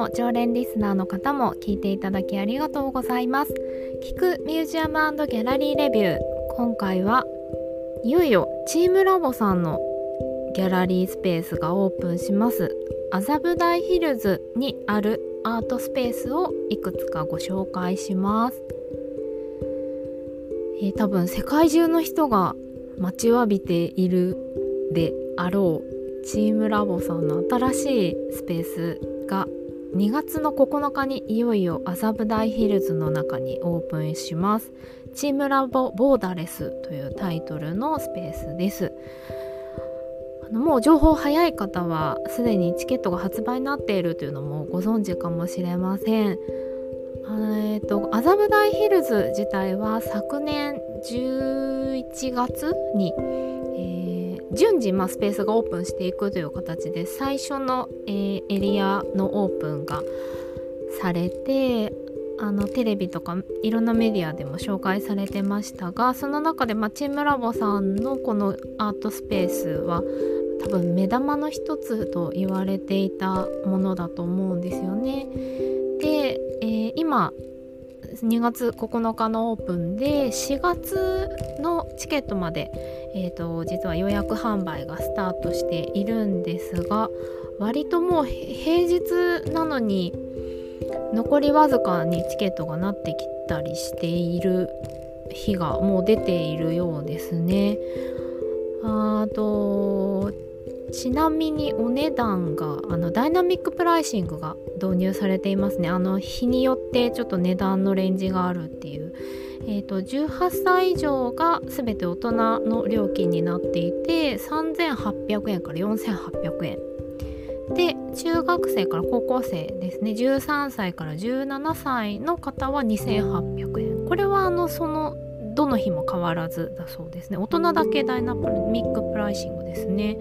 も常連リスナーの方も聞いていただきありがとうございます。聞くミュージアムギャラリーレビュー。今回はいよいよチームラボさんのギャラリースペースがオープンします。麻布台ヒルズにあるアートスペースをいくつかご紹介します、えー、多分世界中の人が待ちわびているであろうチームラボさんの新しいスペースが2月の9日にいよいよ麻布台ヒルズの中にオープンします。チームラボボーダレスというタイトルのスペースです。あのもう情報早い方はすでにチケットが発売になっているというのもご存知かもしれません。えーと、麻布台ヒルズ自体は昨年11月に、順次、まあ、スペースがオープンしていくという形で最初の、えー、エリアのオープンがされてあのテレビとかいろんなメディアでも紹介されてましたがその中で、まあ、チームラボさんのこのアートスペースは多分目玉の一つと言われていたものだと思うんですよね。で、えー、今2月9日のオープンで4月のチケットまで、えーと、実は予約販売がスタートしているんですが割ともう平日なのに残りわずかにチケットがなってきたりしている日がもう出ているようですね。あとちなみにお値段があのダイナミックプライシングが導入されていますね。あの日によってちょっと値段のレンジがあるっていう。えーと、18歳以上が全て大人の料金になっていて3800円から4800円。で中学生から高校生ですね。13歳から17歳の方は2800円。これはあのそのどの日も変わらずだそうですね。大人だけダイナミックプライシングですね。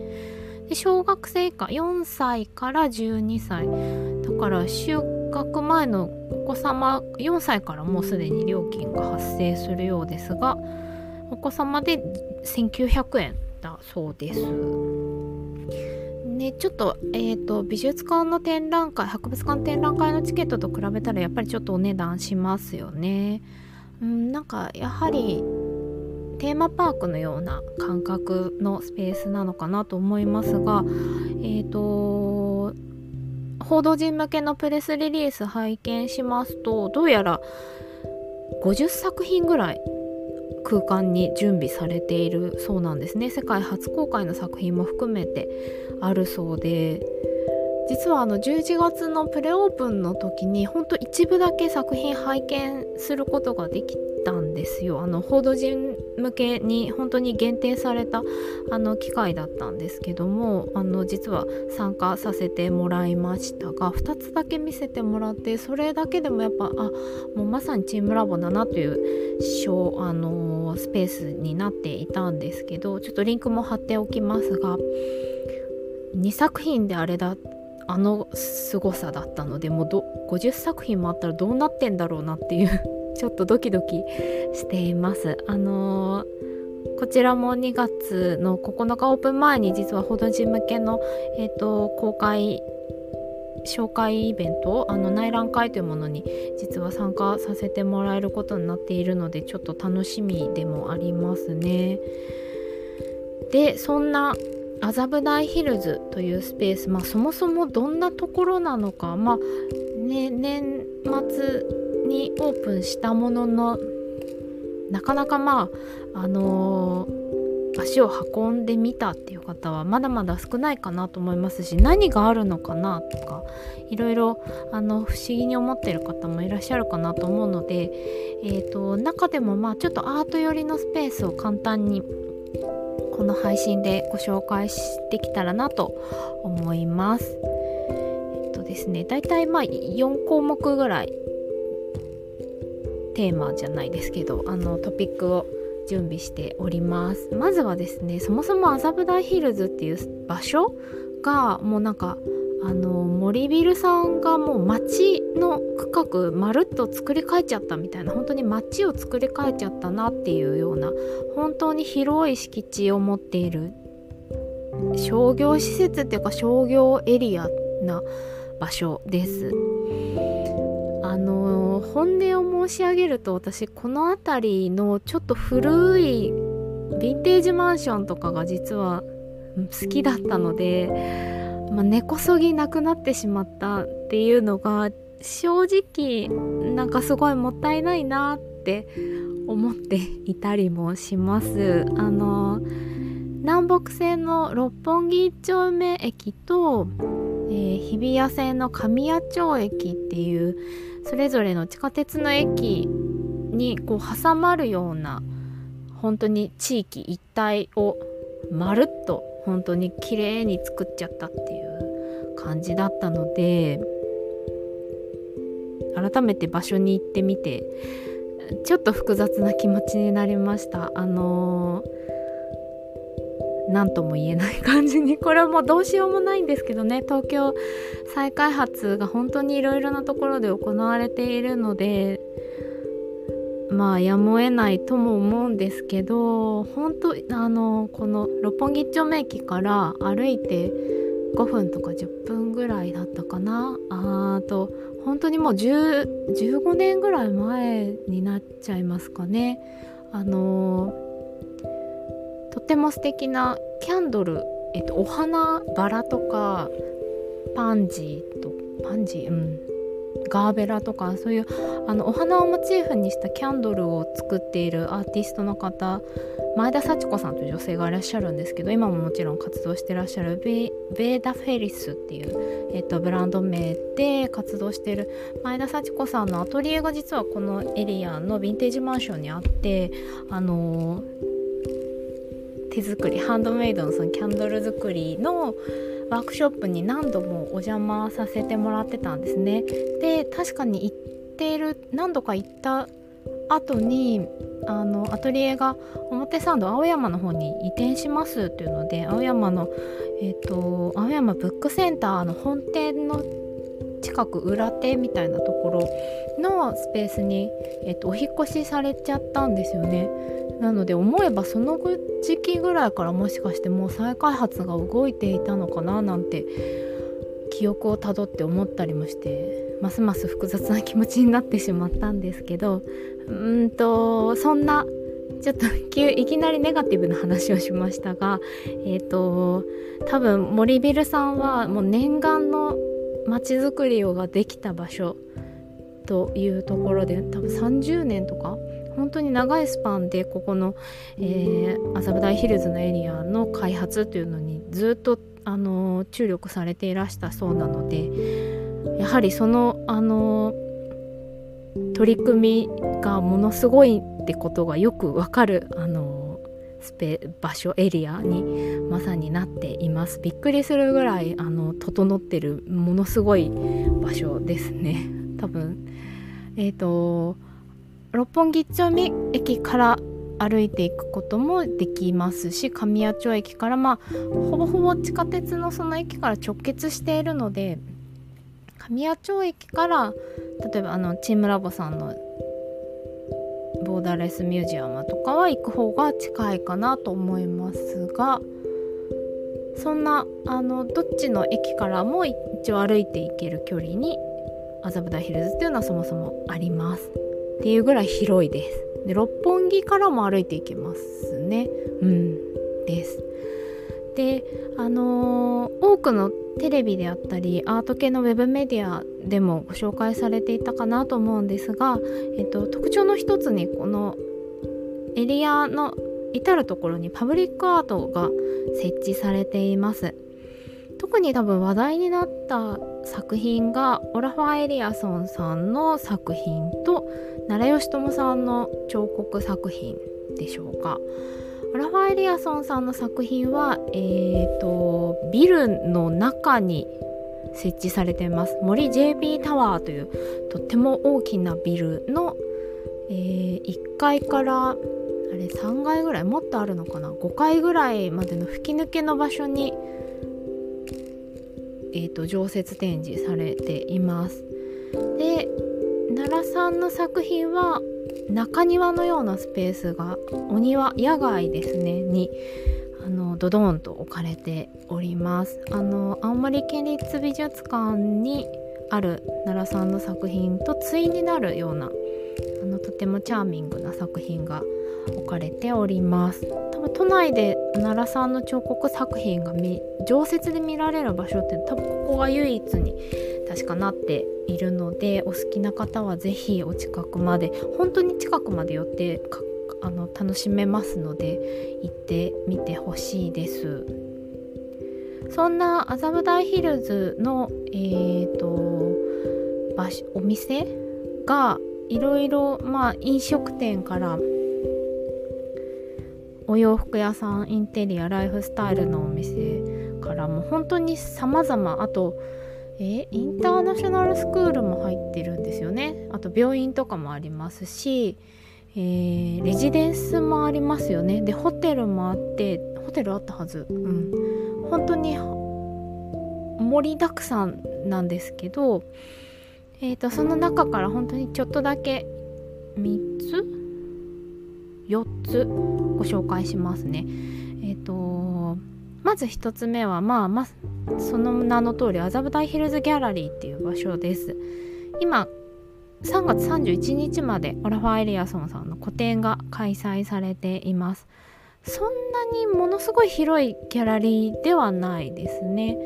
で小学生以下4歳から12歳だから就学前のお子様4歳からもうすでに料金が発生するようですがお子様で1900円だそうです。ね、ちょっと,、えーと、美術館の展覧会博物館展覧会のチケットと比べたらやっぱりちょっとお値段しますよね。うん、なんかやはりテーマパークのような感覚のスペースなのかなと思いますが、えーと、報道陣向けのプレスリリース拝見しますとどうやら50作品ぐらい空間に準備されているそうなんですね。世界初公開の作品も含めてあるそうで実はあの11月のプレオープンの時にほんと一部だけ作品拝見することができたんですよ。あの報道陣向けに本当に限定されたあの機会だったんですけどもあの実は参加させてもらいましたが2つだけ見せてもらってそれだけでもやっぱあもうまさにチームラボだなという小あのスペースになっていたんですけどちょっとリンクも貼っておきますが2作品であれだあの凄さだったのでもう50作品もあったらどうなってんだろうなっていうちょっとドキドキしていますあのー、こちらも2月の9日オープン前に実は報道陣向けの、えーと、公開紹介イベントあの内覧会というものに実は参加させてもらえることになっているのでちょっと楽しみでもありますね。でそんな麻布台ヒルズというスペース、まあ、そもそもどんなところなのか、まあね、年末にオープンしたもののなかなかまああのー、足を運んでみたっていう方はまだまだ少ないかなと思いますし何があるのかなとかいろいろあの不思議に思ってる方もいらっしゃるかなと思うので、えーと中でもまあちょっとアート寄りのスペースを簡単にこの配信でご紹介してきたらなと思います。えっとですね、だいたいまあ4項目ぐらいテーマじゃないですけどあのトピックを準備しております。まずはですねそもそも麻布台ヒルズっていう場所がもうなんかあの森ビルさんがもう街の区画まるっと作り変えちゃったみたいな本当に街を作り変えちゃったなっていうような本当に広い敷地を持っている商業施設っていうか商業エリアな場所です。の本音を申し上げると私この辺りのちょっと古いヴィンテージマンションとかが実は好きだったので、まあ、根こそぎなくなってしまったっていうのが正直なんかすごいもったいないなって思っていたりもします。あの南北線の六本木一丁目駅と、えー、日比谷線の神谷町駅っていうそれぞれの地下鉄の駅にこう挟まるような本当に地域一帯をまるっと本当に綺麗に作っちゃったっていう感じだったので改めて場所に行ってみてちょっと複雑な気持ちになりました。あの何とも言えない感じに これはもうどうしようもないんですけどね。東京再開発が本当にいろいろなところで行われているのでまあやむを得ないとも思うんですけど本当あのこの六本木一丁目駅から歩いて5分とか10分ぐらいだったかな。あと本当にもう15年ぐらい前になっちゃいますかね。あのとても素敵なキャンドル、えっと、お花バラとかパンジーとパンジーうんガーベラとかそういうあのお花をモチーフにしたキャンドルを作っているアーティストの方前田幸子さんという女性がいらっしゃるんですけど今ももちろん活動してらっしゃるベーダ・フェリスっていう、えっと、ブランド名で活動している前田幸子さんのアトリエが実はこのエリアのヴィンテージマンションにあってあの手作りハンドメイドのそのキャンドル作りのワークショップに何度もお邪魔させてもらってたんですね。で確かに行っている何度か行った後にあのアトリエが表参道青山の方に移転しますっていうので青山の、えーと、青山ブックセンターの本店の近く裏手みたいなところのスペースに、えーとお引越しされちゃったんですよね。なので思えばその時期ぐらいからもしかしてもう再開発が動いていたのかななんて記憶をたどって思ったりもしてますます複雑な気持ちになってしまったんですけどうんとそんなちょっといきなりネガティブな話をしましたがえっ、ー、と多分森ビルさんはもう念願の街づくりをができた場所というところで多分30年とか本当に長いスパンでここの、え、麻布台ヒルズのエリアの開発というのにずっとあの注力されていらしたそうなのでやはりそのあの取り組みがものすごいってことがよくわかるあのスペ場所エリアにまさになっています。びっくりするぐらいあの整ってるものすごい場所ですね。多分。えっ、ー、と六本木丁目駅から歩いていくこともできますし神谷町駅からまあほぼほぼ地下鉄のその駅から直結しているので神谷町駅から例えばあのチームラボさんのボーダーレスミュージアムとかは行く方が近いかなと思いますがそんなあのどっちの駅からも一応歩いていける距離に麻布台ヒルズっていうのはそもそもあります。っていうぐらい広いです。で六本木からも歩いていけますね。うん。です。であのー、多くのテレビであったりアート系のウェブメディアでもご紹介されていたかなと思うんですが、えっと、特徴の一つにこのエリアの至る所にパブリックアートが設置されています。特に多分話題になった作品がオラファー・エリアソンさんの作品と奈良義朝さんの彫刻作品でしょうか。ラファ・エリアソンさんの作品は、えーと、ビルの中に設置されています。森 JP タワーというとっても大きなビルの、えー、1階からあれ3階ぐらいもっとあるのかな？5階ぐらいまでの吹き抜けの場所にえーと、常設展示されています。で奈良さんの作品は中庭のようなスペースがお庭野外ですねにあのドドーンと置かれております。あの青森県立美術館にある奈良さんの作品と対になるようなあのとてもチャーミングな作品が置かれております。多分都内で奈良さんの彫刻作品が常設で見られる場所って多分ここが唯一に確かなっているのでお好きな方は是非お近くまで本当に近くまで寄ってあの楽しめますので行ってみてほしいです。そんな麻布台ヒルズのえーと、場所お店がいろいろまあ飲食店からお洋服屋さんインテリアライフスタイルのお店からも本当に様々あとえインターナショナルスクールも入ってるんですよね。あと病院とかもありますしえー、レジデンスもありますよね。でホテルもあってホテルあったはず。うん。本当に盛りだくさんなんですけど、えーと、その中から本当にちょっとだけ3つ？4つご紹介しますね。えっ、ー、とまず1つ目はまあまあその名の通り麻布台ヒルズギャラリーっていう場所です。今3月31日までオラファー・エリアソンさんの個展が開催されていますそんなにものすごい広いギャラリーではないですね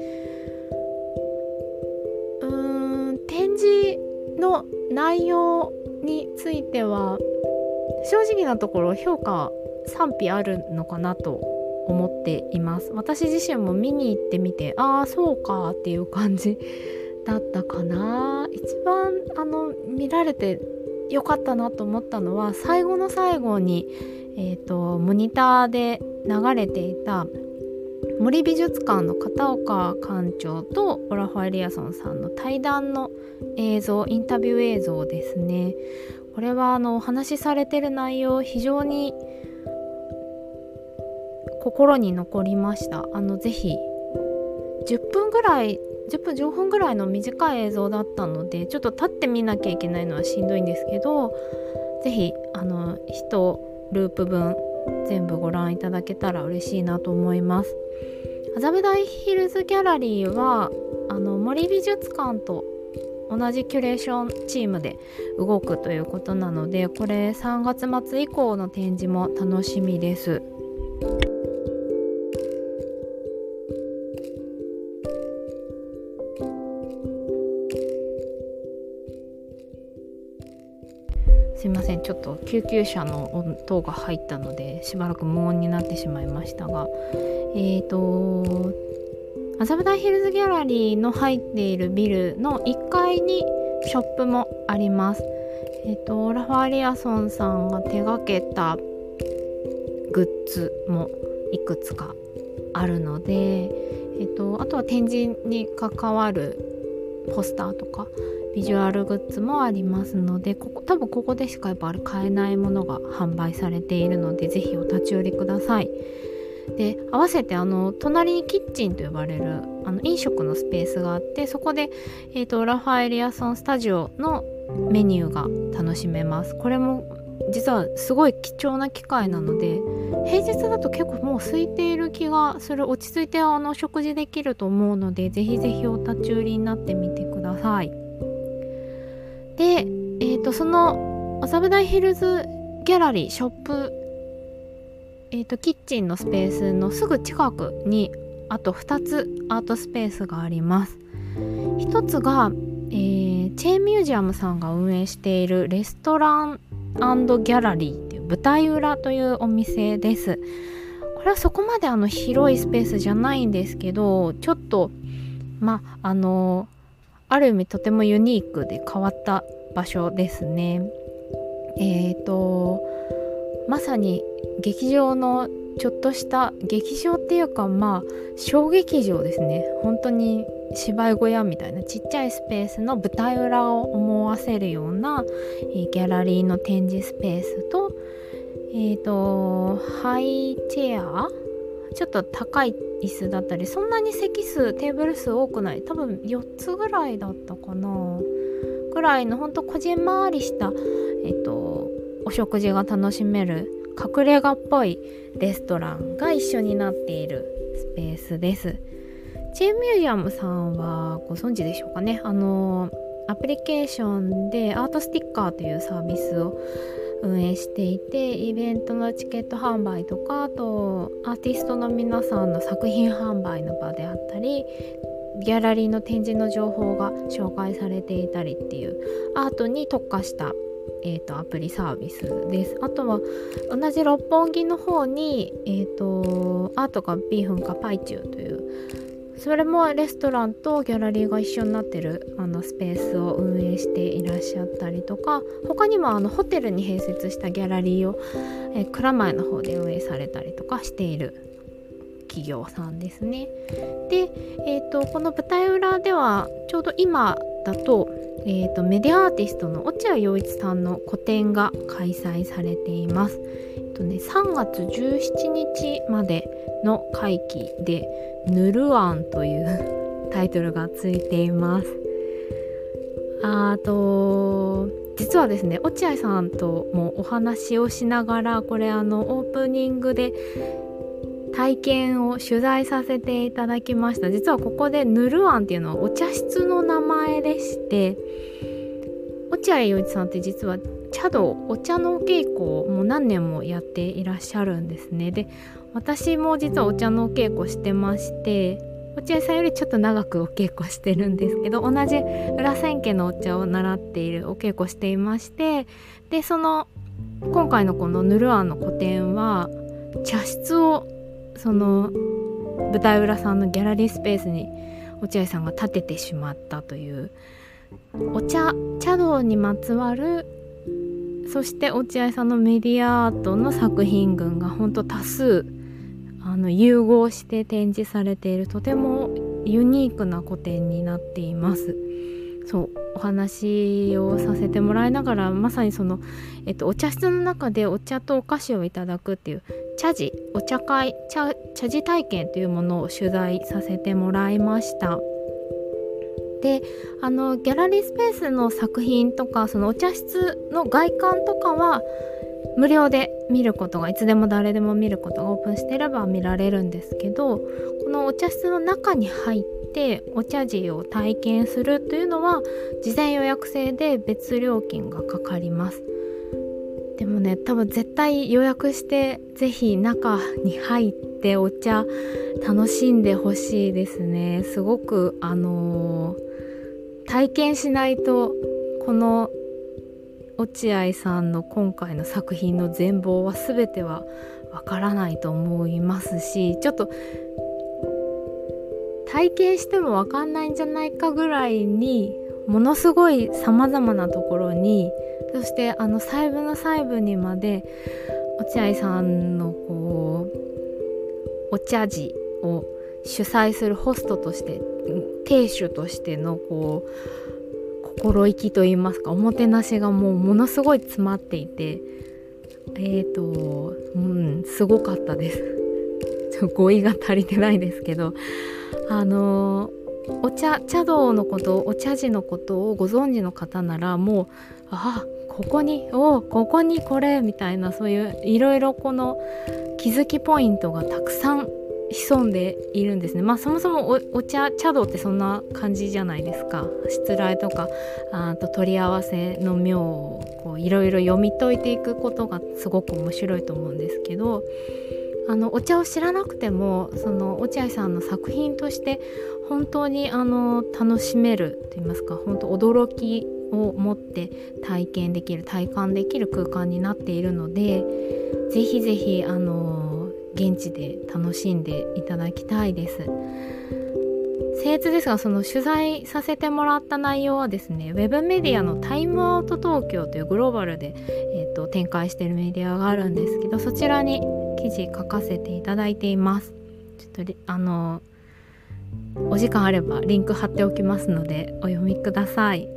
うん展示の内容については正直なところ評価賛否あるのかなと思っています。私自身も見に行ってみてああそうかっていう感じ だったかな。一番あの見られてよかったなと思ったのは最後の最後に、えーと、モニターで流れていた森美術館の片岡館長とオラファエリアソンさんの対談の映像インタビュー映像ですね。これはあのお話しされてる内容非常に心に残りましたあのぜひ10分ぐらい10分15分ぐらいの短い映像だったのでちょっと立ってみなきゃいけないのはしんどいんですけど是非あの1ループ分全部ご覧いただけたら嬉しいなと思います麻布台ヒルズギャラリーはあの森美術館と同じキュレーションチームで動くということなのでこれ3月末以降の展示も楽しみです。救急車の音が入ったのでしばらく無音になってしまいましたがえっ、ー、と麻布台ヒルズギャラリーの入っているビルの1階にショップもあります。えっ、ー、とラファーリアソンさんが手がけたグッズもいくつかあるので、えっと、あとは展示に関わるポスターとかビジュアルグッズもありますのでここ多分ここでしかやっぱ買えないものが販売されているので是非お立ち寄りください。で合わせてあの隣にキッチンと呼ばれるあの飲食のスペースがあってそこで、えーと、ラファエリアソンスタジオのメニューが楽しめます。これも実はすごい貴重な機会なので平日だと結構もう空いている気がする。落ち着いてあの食事できると思うのでぜひぜひお立ち寄りになってみてください。で、えーと、その麻布台ヒルズギャラリーショップ、えーと、キッチンのスペースのすぐ近くにあと2つアートスペースがあります。1つが、えー、チェーンミュージアムさんが運営しているレストランギャラリーっていう舞台裏というお店です。これはそこまであの広いスペースじゃないんですけどちょっとまああのある意味とてもユニークで変わった場所ですね。えっ、ー、とまさに劇場のちょっとした劇場っていうかまあ小劇場ですね本当に芝居小屋みたいなちっちゃいスペースの舞台裏を思わせるような、え、ギャラリーの展示スペースとえっ、ー、とハイチェアちょっと高い椅子だったりそんなに席数テーブル数多くない。多分4つぐらいだったかな。ぐらいのほんとこじんまりしたえっとお食事が楽しめる隠れ家っぽいレストランが一緒になっているスペースです。チェーンミュージアムさんはご存知でしょうかね。あのアプリケーションでアートスティッカーというサービスを運営していてイベントのチケット販売とかあとアーティストの皆さんの作品販売の場であったりギャラリーの展示の情報が紹介されていたりっていうアートに特化した、えーと、アプリサービスです。あとは同じ六本木の方に、えーと、アートかビーフンかパイチューというそれもレストランとギャラリーが一緒になってるあのスペースを運営していらっしゃったりとか他にもあのホテルに併設したギャラリーを、蔵前の方で運営されたりとかしている企業さんですね。で、えーと、この舞台裏ではちょうど今だと,、えーと、メディアアーティストの落合陽一さんの個展が開催されています。とね、3月17日までの会期でヌルアンという タイトルがついています。あと実はですね落合さんともお話をしながらこれあのオープニングで体験を取材させていただきました。実はここでヌルアンっていうのはお茶室の名前でして落合陽一さんって実は茶道お茶のお稽古をもう何年もやっていらっしゃるんですね。で私も実はお茶のお稽古してまして落合さんよりちょっと長くお稽古してるんですけど同じ裏千家のお茶を習っているお稽古していましてでその今回のこのヌルアンの個展は茶室をその舞台裏さんのギャラリースペースに落合さんが建ててしまったというお茶茶道にまつわるそして落合さんのメディアアートの作品群がほんと多数あの融合して展示されているとてもユニークな個展になっています。そうお話をさせてもらいながらまさにその、えっと、お茶室の中でお茶とお菓子をいただくっていう茶事お茶会茶事体験というものを取材させてもらいました。であのギャラリースペースの作品とかそのお茶室の外観とかは無料で見ることがいつでも誰でも見ることがオープンしてれば見られるんですけどこのお茶室の中に入ってお茶事を体験するというのは事前予約制で別料金がかかります。でもね多分絶対予約して是非中に入ってお茶楽しんでほしいですね。すごくあのー、体験しないとこの落合さんの今回の作品の全貌は全てはわからないと思いますしちょっと体験してもわかんないんじゃないかぐらいにものすごいさまざまなところにそしてあの細部の細部にまで落合さんのこうお茶事を主催するホストとして亭主としてのこう心意気といいますかおもてなしがもうものすごい詰まっていてえっ、ー、とうんすごかったです。ち ょ語彙が足りてないですけどあのお茶茶道のことお茶事のことをご存知の方ならもうあここにおここにこれみたいなそういういろいろこの気づきポイントがたくさん潜んでいるんですね。まあそもそもお茶茶道ってそんな感じじゃないですか。失礼とかあと取り合わせの妙をいろいろ読み解いていくことがすごく面白いと思うんですけどあのお茶を知らなくてもその落合さんの作品として本当にあの楽しめると言いますか本当驚きを持って体験できる体感できる空間になっているのでぜひぜひあの現地で楽しんでいただきたいです。僭越ですがその取材させてもらった内容はですねウェブメディアのタイムアウト東京というグローバルで、えーと、展開しているメディアがあるんですけどそちらに記事書かせていただいています。ちょっとあのお時間あればリンク貼っておきますのでお読みください。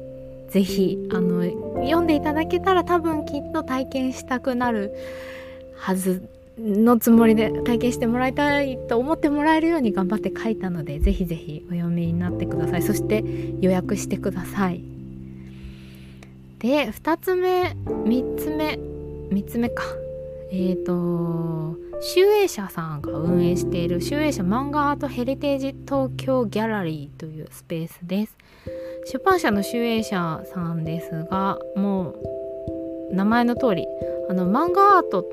是非あの読んでいただけたら多分きっと体験したくなるはずのつもりで体験してもらいたいと思ってもらえるように頑張って書いたのでぜひぜひお読みになってください。そして予約してください。で2つ目3つ目3つ目か。えっ、ー、と集英社さんが運営している集英社漫画アートヘリテージ東京ギャラリーというスペースです。出版社の集英社さんですがもう名前の通りあの漫画アート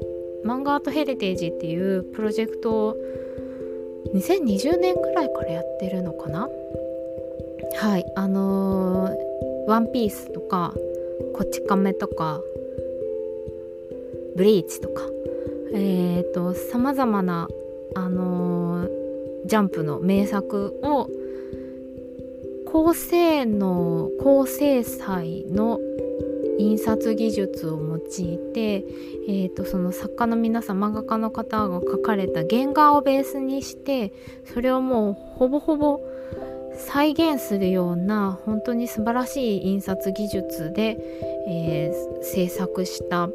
漫画アートヘリテージっていうプロジェクトを2020年くらいからやってるのかな？はいあのー、ワンピースとかこち亀とかブリーチとかえっ、ー、とさまざまなあのー、ジャンプの名作を高性能高精細の印刷技術を用いて、えーと、その作家の皆さん漫画家の方が描かれた原画をベースにしてそれをもうほぼほぼ再現するような本当に素晴らしい印刷技術で、えー、制作した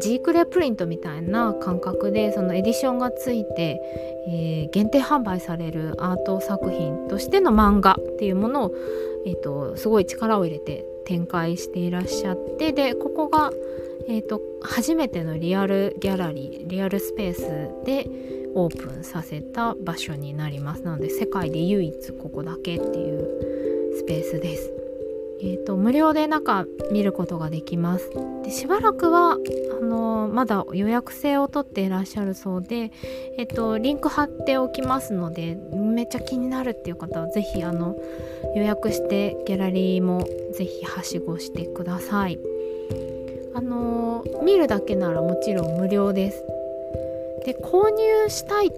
G クレプリントみたいな感覚でそのエディションがついて、えー、限定販売されるアート作品としての漫画っていうものを、えーと、すごい力を入れて展開していらっしゃってでここが、えーと初めてのリアルギャラリーリアルスペースでオープンさせた場所になりますなので世界で唯一ここだけっていうスペースです。えーと、無料で中見ることができます。でしばらくはあのー、まだ予約制を取っていらっしゃるそうで、えーと、リンク貼っておきますのでめっちゃ気になるっていう方は是非あの予約してギャラリーも是非はしごしてください。あのー、見るだけならもちろん無料です。で購入したいっ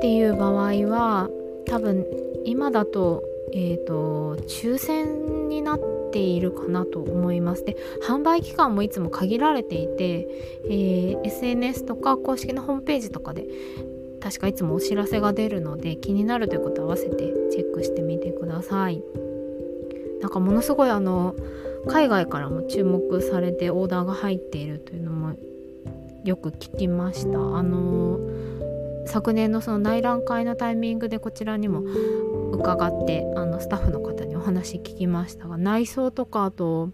ていう場合は多分今だとえーと、抽選になっているかなと思います。で販売期間もいつも限られていて、えー、SNS とか公式のホームページとかで確かいつもお知らせが出るので気になるということ合わせてチェックしてみてください。なんかものすごいあの海外からも注目されてオーダーが入っているというのもよく聞きました。あの昨年のその内覧会のタイミングでこちらにも伺ってあのスタッフの方にお話聞きましたが内装とかあと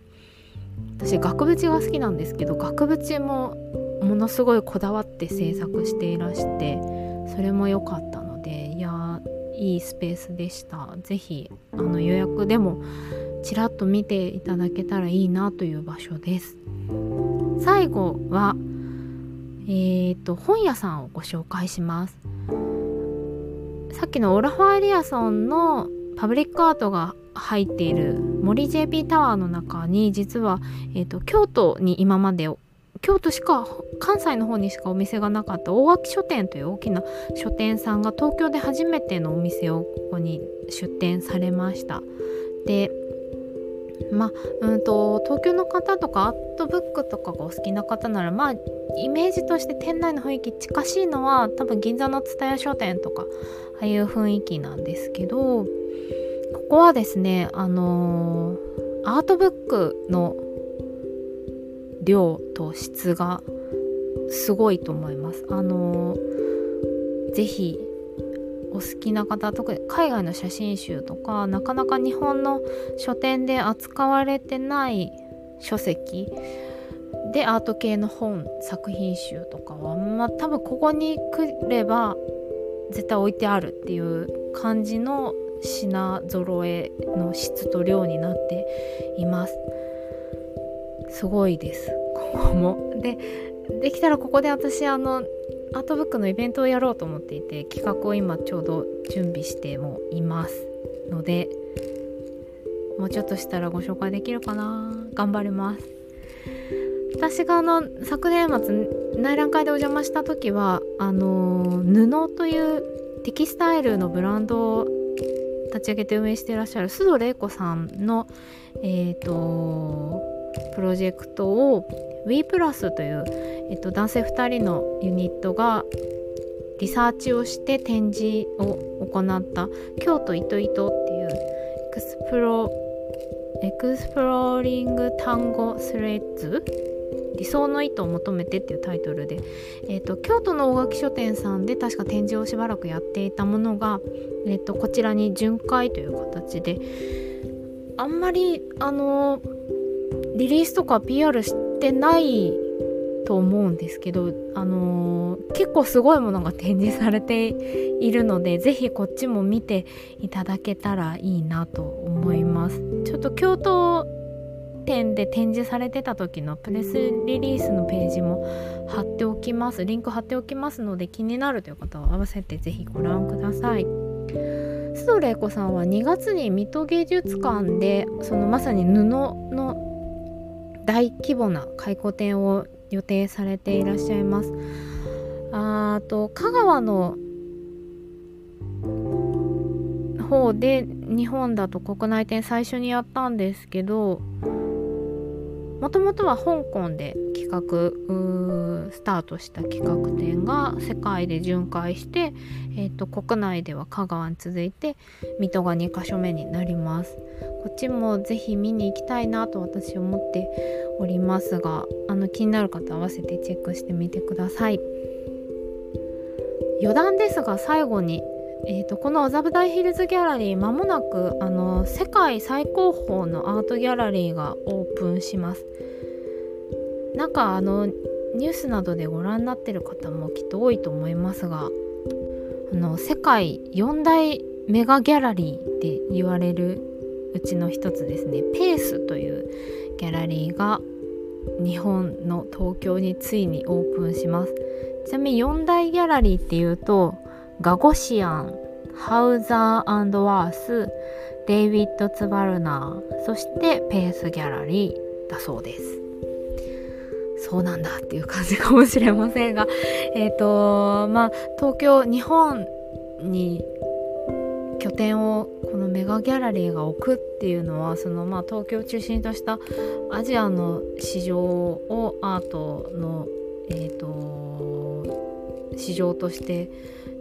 私額縁が好きなんですけど額縁もものすごいこだわって制作していらしてそれも良かったのでいやいいスペースでした。是非あの予約でもちらっと見ていただけたらいいなという場所です。最後はえーと、本屋さんをご紹介します。さっきのオラファー・エリアソンのパブリックアートが入っている森 JP タワーの中に実は、えーと、京都に今まで京都しか関西の方にしかお店がなかった大垣書店という大きな書店さんが東京で初めてのお店をここに出店されました。でまあうんと東京の方とかアートブックとかがお好きな方ならまあイメージとして店内の雰囲気近しいのは多分銀座の蔦屋書店とかああいう雰囲気なんですけどここはですねあのー、アートブックの量と質がすごいと思います。あのー、ぜひお好きな方特に海外の写真集とかなかなか日本の書店で扱われてない書籍でアート系の本作品集とかはまあ多分ここに来れば絶対置いてあるっていう感じの品揃えの質と量になっています。すごいですここも。でできたらここで私あのアートブックのイベントをやろうと思っていて企画を今ちょうど準備してもいますのでもうちょっとしたらご紹介できるかな。頑張ります。私があの昨年末内覧会でお邪魔した時はあの布というテキスタイルのブランドを立ち上げて運営してらっしゃる須藤玲子さんのえっ、ー、とプロジェクトを We プラスという、えっと、男性2人のユニットがリサーチをして展示を行った京都糸糸っていう Explo Exploring Tango Threads。理想の糸を求めてっていうタイトルで、えーと、京都の大垣書店さんで確か展示をしばらくやっていたものが、えーとこちらに巡回という形であんまりあのリリースとか PR しててないと思うんですけど、あのー、結構すごいものが展示されているので是非こっちも見ていただけたらいいなと思います。ちょっと京都店で展示されてた時のプレスリリースのページも貼っておきます。リンク貼っておきますので気になるという方は合わせて是非ご覧ください。須藤玲子さんは2月に水戸芸術館でそのまさに布の大規模な回顧展を予定されていらっしゃいます。あと香川の方で日本だと国内展最初にやったんですけどもともとは香港で企画スタートした企画展が世界で巡回して、えーと、国内では香川に続いて水戸が2か所目になります。こっちもぜひ見に行きたいなと私思っておりますがあの気になる方合わせてチェックしてみてください。余談ですが最後にえーと、この麻布台ヒルズギャラリーまもなくあの世界最高峰のアートギャラリーがオープンします。なんかあのニュースなどでご覧になってる方もきっと多いと思いますがあの世界4大メガギャラリーって言われるうちの一つですね。ペースというギャラリーが日本の東京についにオープンします。ちなみに4大ギャラリーっていうとガゴシアンハウザーワースデイビッド・ツバルナーそしてペースギャラリーだそうです。そうなんだっていう感じかもしれませんが えっ、ー、とまあ東京日本に拠点をこのメガギャラリーが置くっていうのはそのまあ東京を中心としたアジアの市場をアートのえ、ー、と市場として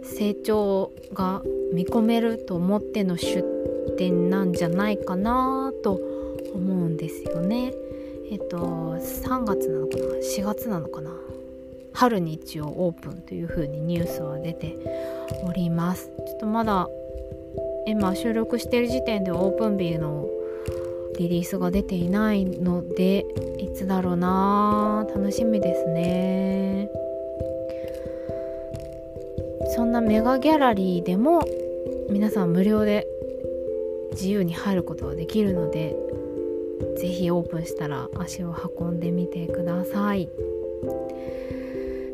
成長が見込めると思っての出店なんじゃないかなと思うんですよね。えっと3月なのかな？4月なのかな？春に一応オープンという風にニュースは出ております。ちょっとまだ今収録してる時点でオープン日のリリースが出ていないのでいつだろうな？楽しみですね。なメガギャラリーでも皆さん無料で自由に入ることができるので是非オープンしたら足を運んでみてください。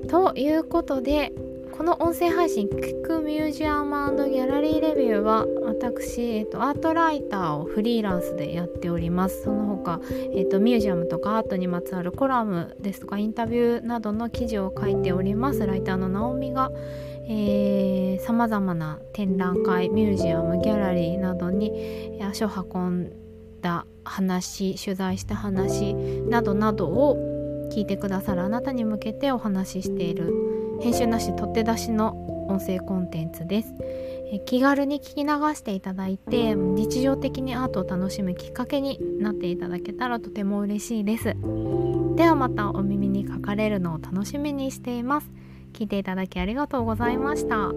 ということでこの音声配信「聞くミュージアムギャラリーレビューは」私、えっと、アートライターをフリーランスでやっておりますその他、えっと、ミュージアムとかアートにまつわるコラムですとかインタビューなどの記事を書いておりますライターのナオミがさまざまな展覧会ミュージアムギャラリーなどに足を運んだ話取材した話などなどを聞いてくださるあなたに向けてお話ししている編集なし取って出しの音声コンテンツです。気軽に聞き流していただいて日常的にアートを楽しむきっかけになっていただけたらとても嬉しいですではまたお耳にかかれるのを楽しみにしています聞いていただきありがとうございました。